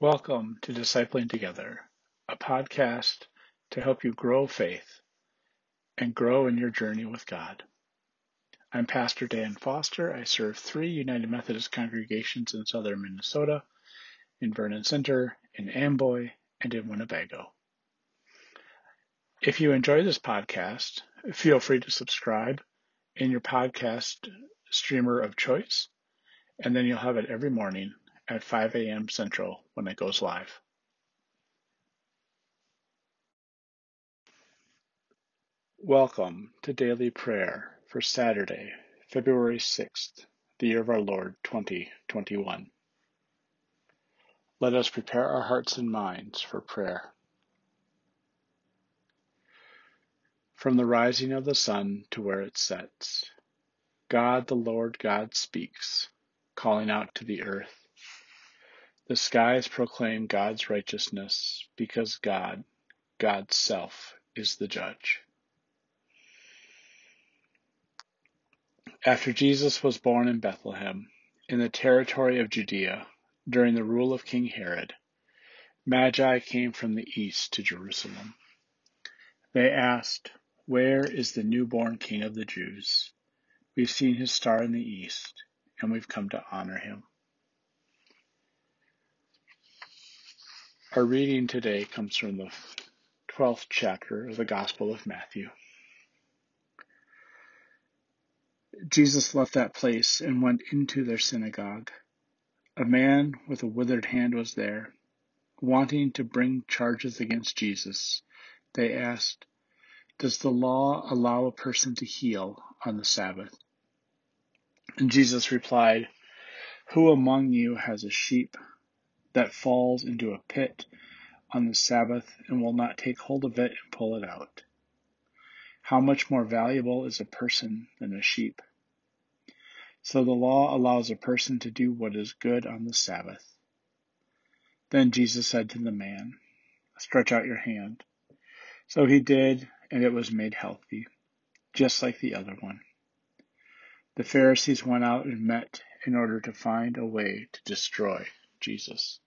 Welcome to Discipling Together, a podcast to help you grow faith and grow in your journey with God. I'm Pastor Dan Foster. I serve three United Methodist congregations in southern Minnesota, in Vernon Center, in Amboy, and in Winnebago. If you enjoy this podcast, feel free to subscribe in your podcast streamer of choice, and then you'll have it every morning at 5 a.m. Central when it goes live. Welcome to Daily Prayer for Saturday, February 6th, the year of our Lord 2021. Let us prepare our hearts and minds for prayer. From the rising of the sun to where it sets, God the Lord God speaks, calling out to the earth the skies proclaim God's righteousness because God, God's self, is the judge. After Jesus was born in Bethlehem, in the territory of Judea, during the rule of King Herod, Magi came from the east to Jerusalem. They asked, Where is the newborn King of the Jews? We've seen his star in the east, and we've come to honor him. Our reading today comes from the 12th chapter of the Gospel of Matthew. Jesus left that place and went into their synagogue. A man with a withered hand was there. Wanting to bring charges against Jesus, they asked, Does the law allow a person to heal on the Sabbath? And Jesus replied, Who among you has a sheep that falls into a pit on the Sabbath and will not take hold of it and pull it out. How much more valuable is a person than a sheep? So the law allows a person to do what is good on the Sabbath. Then Jesus said to the man, Stretch out your hand. So he did, and it was made healthy, just like the other one. The Pharisees went out and met in order to find a way to destroy Jesus.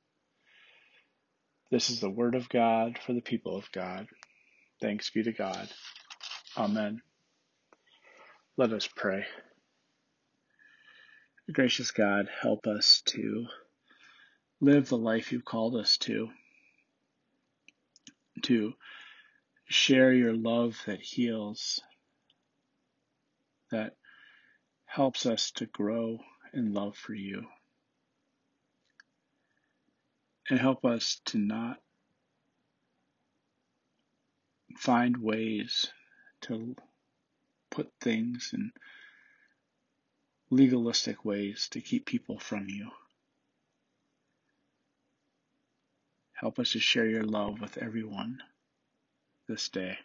This is the word of God for the people of God. Thanks be to God. Amen. Let us pray. Gracious God, help us to live the life you've called us to, to share your love that heals, that helps us to grow in love for you and help us to not find ways to put things in legalistic ways to keep people from you. Help us to share your love with everyone this day.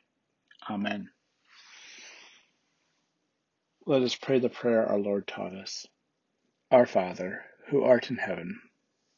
Amen. Let us pray the prayer our Lord taught us. Our Father, who art in heaven,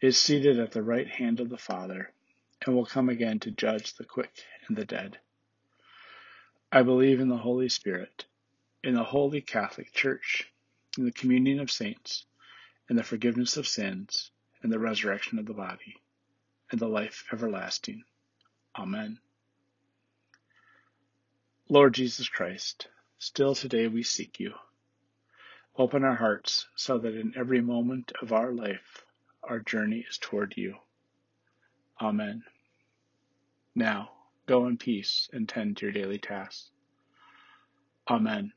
is seated at the right hand of the Father, and will come again to judge the quick and the dead. I believe in the Holy Spirit, in the Holy Catholic Church, in the communion of saints, in the forgiveness of sins, in the resurrection of the body, and the life everlasting. Amen. Lord Jesus Christ, still today we seek you. Open our hearts so that in every moment of our life our journey is toward you. Amen. Now, go in peace and tend to your daily tasks. Amen.